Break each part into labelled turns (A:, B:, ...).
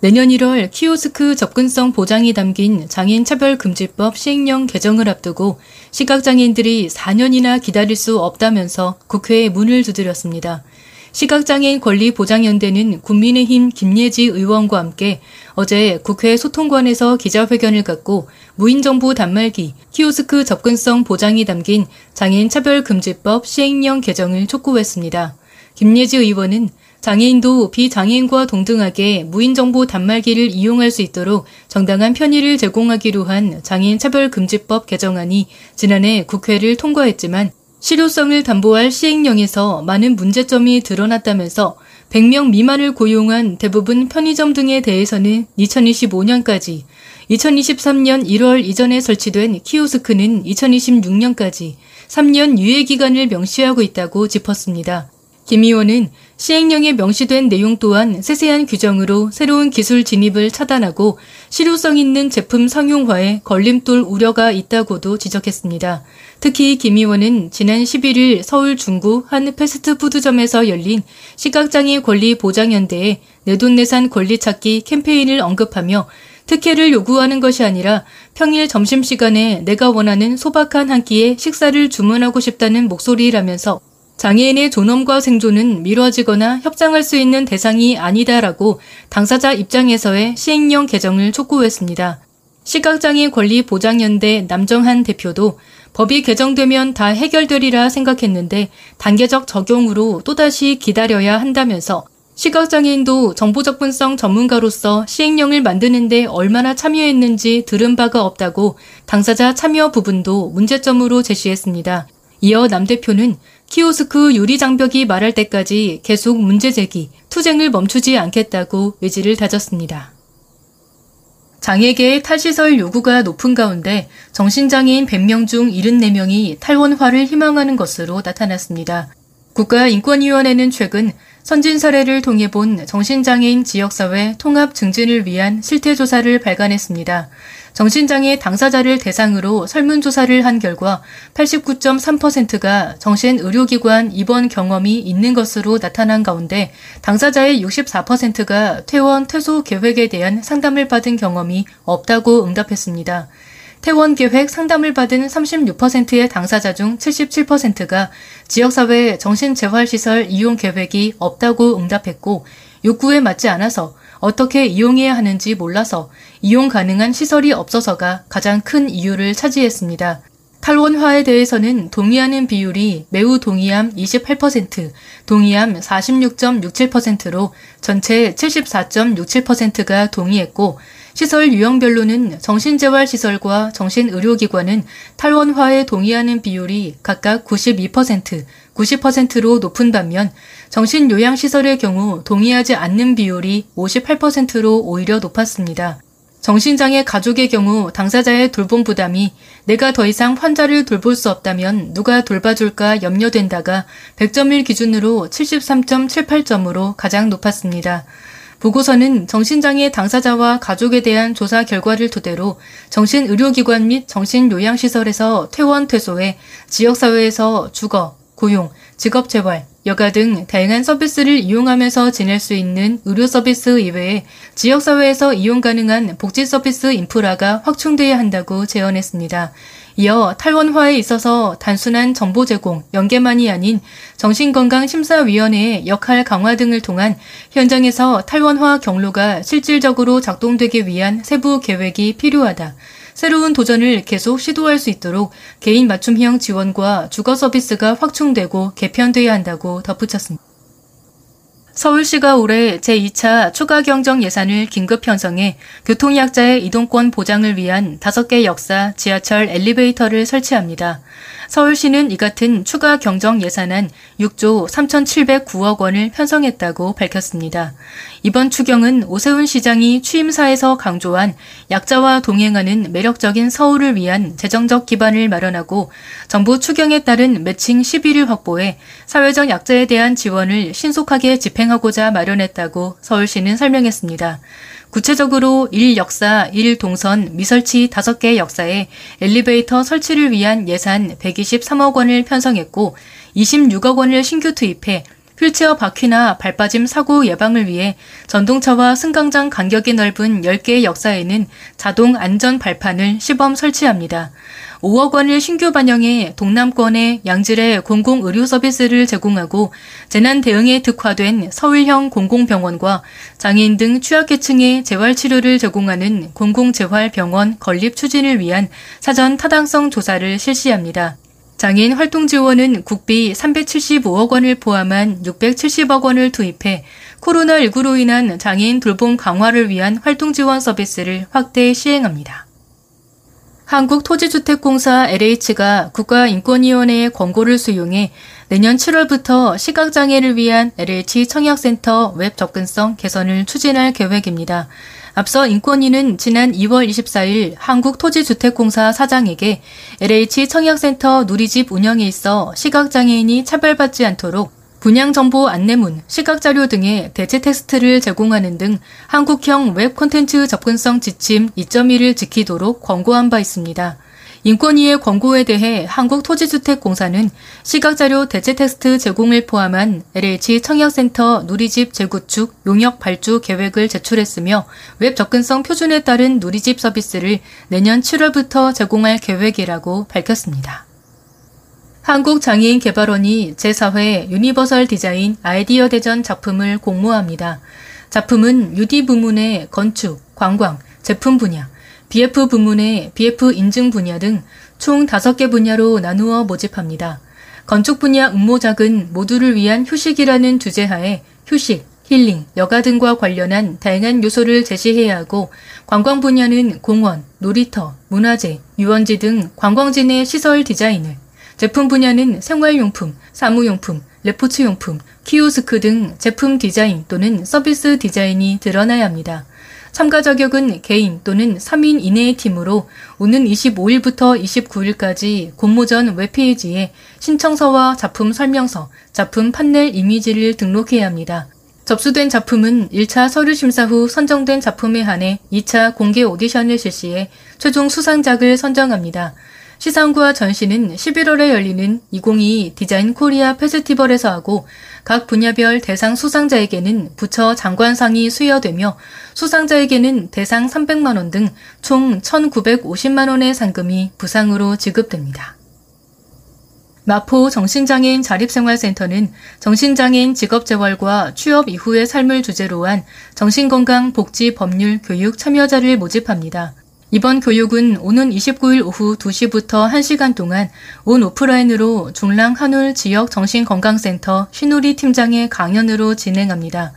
A: 내년 1월 키오스크 접근성 보장이 담긴 장애인 차별금지법 시행령 개정을 앞두고 시각장애인들이 4년이나 기다릴 수 없다면서 국회에 문을 두드렸습니다. 시각장애인 권리 보장연대는 국민의힘 김예지 의원과 함께 어제 국회 소통관에서 기자회견을 갖고 무인정보 단말기, 키오스크 접근성 보장이 담긴 장애인 차별금지법 시행령 개정을 촉구했습니다. 김예지 의원은 장애인도 비장애인과 동등하게 무인정보 단말기를 이용할 수 있도록 정당한 편의를 제공하기로 한 장애인 차별금지법 개정안이 지난해 국회를 통과했지만 실효성을 담보할 시행령에서 많은 문제점이 드러났다면서 100명 미만을 고용한 대부분 편의점 등에 대해서는 2025년까지, 2023년 1월 이전에 설치된 키오스크는 2026년까지 3년 유예 기간을 명시하고 있다고 짚었습니다. 김 의원은 시행령에 명시된 내용 또한 세세한 규정으로 새로운 기술 진입을 차단하고 실효성 있는 제품 상용화에 걸림돌 우려가 있다고도 지적했습니다. 특히 김 의원은 지난 11일 서울 중구 한 패스트푸드점에서 열린 시각장애 권리 보장연대에 내돈내산 권리 찾기 캠페인을 언급하며 특혜를 요구하는 것이 아니라 평일 점심시간에 내가 원하는 소박한 한 끼에 식사를 주문하고 싶다는 목소리라면서 장애인의 존엄과 생존은 미뤄지거나 협상할 수 있는 대상이 아니다라고 당사자 입장에서의 시행령 개정을 촉구했습니다. 시각장애인 권리 보장연대 남정한 대표도 법이 개정되면 다 해결되리라 생각했는데 단계적 적용으로 또다시 기다려야 한다면서 시각장애인도 정보접근성 전문가로서 시행령을 만드는데 얼마나 참여했는지 들은 바가 없다고 당사자 참여 부분도 문제점으로 제시했습니다. 이어 남 대표는 키오스크 유리 장벽이 말할 때까지 계속 문제 제기, 투쟁을 멈추지 않겠다고 의지를 다졌습니다. 장애계의 탈시설 요구가 높은 가운데 정신장애인 100명 중 74명이 탈원화를 희망하는 것으로 나타났습니다. 국가인권위원회는 최근 선진 사례를 통해 본 정신장애인 지역사회 통합 증진을 위한 실태조사를 발간했습니다. 정신장애 당사자를 대상으로 설문조사를 한 결과 89.3%가 정신의료기관 입원 경험이 있는 것으로 나타난 가운데 당사자의 64%가 퇴원, 퇴소 계획에 대한 상담을 받은 경험이 없다고 응답했습니다. 퇴원 계획 상담을 받은 36%의 당사자 중 77%가 지역사회 정신재활시설 이용 계획이 없다고 응답했고 욕구에 맞지 않아서 어떻게 이용해야 하는지 몰라서 이용 가능한 시설이 없어서가 가장 큰 이유를 차지했습니다. 탈원화에 대해서는 동의하는 비율이 매우 동의함 28%, 동의함 46.67%로 전체 74.67%가 동의했고 시설 유형별로는 정신재활시설과 정신의료기관은 탈원화에 동의하는 비율이 각각 92%, 90%로 높은 반면 정신요양시설의 경우 동의하지 않는 비율이 58%로 오히려 높았습니다. 정신장애 가족의 경우 당사자의 돌봄 부담이 내가 더 이상 환자를 돌볼 수 없다면 누가 돌봐줄까 염려된다가 100점일 기준으로 73.78점으로 가장 높았습니다. 보고서는 정신장애 당사자와 가족에 대한 조사 결과를 토대로 정신의료기관 및 정신요양시설에서 퇴원 퇴소해 지역사회에서 주거, 고용, 직업재활, 여가 등 다양한 서비스를 이용하면서 지낼 수 있는 의료 서비스 이외에 지역사회에서 이용 가능한 복지 서비스 인프라가 확충돼야 한다고 제언했습니다. 이어 탈원화에 있어서 단순한 정보 제공, 연계만이 아닌 정신건강심사위원회의 역할 강화 등을 통한 현장에서 탈원화 경로가 실질적으로 작동되기 위한 세부 계획이 필요하다. 새로운 도전을 계속 시도할 수 있도록 개인 맞춤형 지원과 주거 서비스가 확충되고 개편돼야 한다고 덧붙였습니다. 서울시가 올해 제2차 추가 경정 예산을 긴급 편성해 교통약자의 이동권 보장을 위한 5개 역사 지하철 엘리베이터를 설치합니다. 서울시는 이 같은 추가 경정 예산안 6조 3,709억 원을 편성했다고 밝혔습니다. 이번 추경은 오세훈 시장이 취임사에서 강조한 약자와 동행하는 매력적인 서울을 위한 재정적 기반을 마련하고 정부 추경에 따른 매칭 11일 확보해 사회적 약자에 대한 지원을 신속하게 집행하고자 마련했다고 서울시는 설명했습니다. 구체적으로 1 역사, 1 동선, 미설치 5개 역사에 엘리베이터 설치를 위한 예산 123억 원을 편성했고 26억 원을 신규 투입해 휠체어 바퀴나 발빠짐 사고 예방을 위해 전동차와 승강장 간격이 넓은 10개의 역사에는 자동 안전 발판을 시범 설치합니다. 5억 원을 신규 반영해 동남권에 양질의 공공의료 서비스를 제공하고 재난 대응에 특화된 서울형 공공병원과 장애인 등 취약계층의 재활치료를 제공하는 공공재활병원 건립 추진을 위한 사전 타당성 조사를 실시합니다. 장애인 활동 지원은 국비 375억 원을 포함한 670억 원을 투입해 코로나19로 인한 장애인 돌봄 강화를 위한 활동 지원 서비스를 확대 시행합니다. 한국토지주택공사 LH가 국가인권위원회의 권고를 수용해 내년 7월부터 시각장애를 위한 LH 청약센터 웹 접근성 개선을 추진할 계획입니다. 앞서 인권위는 지난 2월 24일 한국토지주택공사 사장에게 LH 청약센터 누리집 운영에 있어 시각장애인이 차별받지 않도록 분양 정보 안내문, 시각 자료 등의 대체 텍스트를 제공하는 등 한국형 웹 콘텐츠 접근성 지침 2.1을 지키도록 권고한 바 있습니다. 인권위의 권고에 대해 한국토지주택공사는 시각자료 대체 텍스트 제공을 포함한 LH 청약센터 누리집 재구축 용역 발주 계획을 제출했으며 웹 접근성 표준에 따른 누리집 서비스를 내년 7월부터 제공할 계획이라고 밝혔습니다. 한국장애인개발원이 제4회 유니버설 디자인 아이디어 대전 작품을 공모합니다. 작품은 UD 부문의 건축, 관광, 제품 분야, BF 부문의 BF 인증 분야 등 총 5개 분야로 나누어 모집합니다. 건축 분야 응모작은 모두를 위한 휴식이라는 주제하에 휴식, 힐링, 여가 등과 관련한 다양한 요소를 제시해야 하고 관광 분야는 공원, 놀이터, 문화재, 유원지 등 관광지 내 시설 디자인을 제품 분야는 생활용품, 사무용품, 레포츠용품, 키오스크 등 제품 디자인 또는 서비스 디자인이 드러나야 합니다. 참가 자격은 개인 또는 3인 이내의 팀으로 오는 25일부터 29일까지 공모전 웹페이지에 신청서와 작품 설명서, 작품 판넬 이미지를 등록해야 합니다. 접수된 작품은 1차 서류 심사 후 선정된 작품에 한해 2차 공개 오디션을 실시해 최종 수상작을 선정합니다. 시상과 전시는 11월에 열리는 2022 디자인 코리아 페스티벌에서 하고 각 분야별 대상 수상자에게는 부처 장관상이 수여되며 수상자에게는 대상 300만원 등 총 1,950만원의 상금이 부상으로 지급됩니다. 마포 정신장애인 자립생활센터는 정신장애인 직업재활과 취업 이후의 삶을 주제로 한 정신건강 복지 법률 교육 참여자를 모집합니다. 이번 교육은 오는 29일 오후 2시부터 1시간 동안 온 오프라인으로 중랑 한울 지역 정신건강센터 신우리 팀장의 강연으로 진행합니다.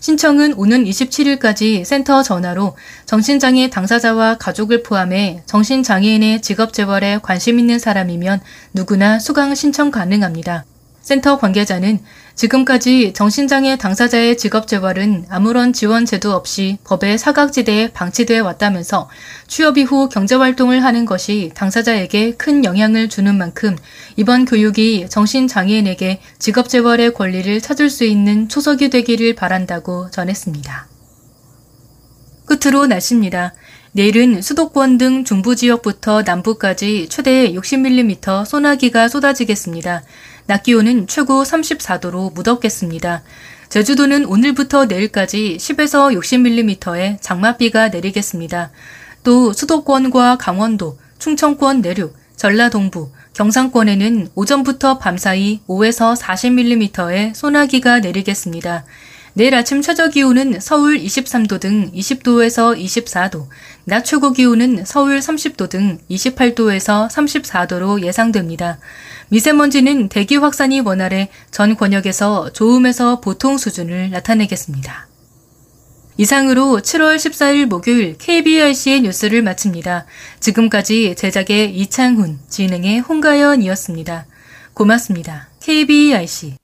A: 신청은 오는 27일까지 센터 전화로 정신장애 당사자와 가족을 포함해 정신장애인의 직업재활에 관심 있는 사람이면 누구나 수강 신청 가능합니다. 센터 관계자는 지금까지 정신장애 당사자의 직업 재활은 아무런 지원 제도 없이 법의 사각지대에 방치돼 왔다면서 취업 이후 경제활동을 하는 것이 당사자에게 큰 영향을 주는 만큼 이번 교육이 정신장애인에게 직업 재활의 권리를 찾을 수 있는 초석이 되기를 바란다고 전했습니다. 끝으로 날씨입니다. 내일은 수도권 등 중부 지역부터 남부까지 최대 60mm 소나기가 쏟아지겠습니다. 낮 기온은 최고 34도로 무덥겠습니다. 제주도는 오늘부터 내일까지 10에서 60mm의 장맛비가 내리겠습니다. 또 수도권과 강원도, 충청권 내륙, 전라동부, 경상권에는 오전부터 밤사이 5에서 40mm의 소나기가 내리겠습니다. 내일 아침 최저 기온은 서울 23도 등 20도에서 24도, 낮 최고 기온은 서울 30도 등 28도에서 34도로 예상됩니다. 미세먼지는 대기 확산이 원활해 전 권역에서 좋음에서 보통 수준을 나타내겠습니다. 이상으로 7월 14일 목요일 KBRC의 뉴스를 마칩니다. 지금까지 제작의 이창훈, 진행의 홍가연이었습니다. 고맙습니다. KBRC.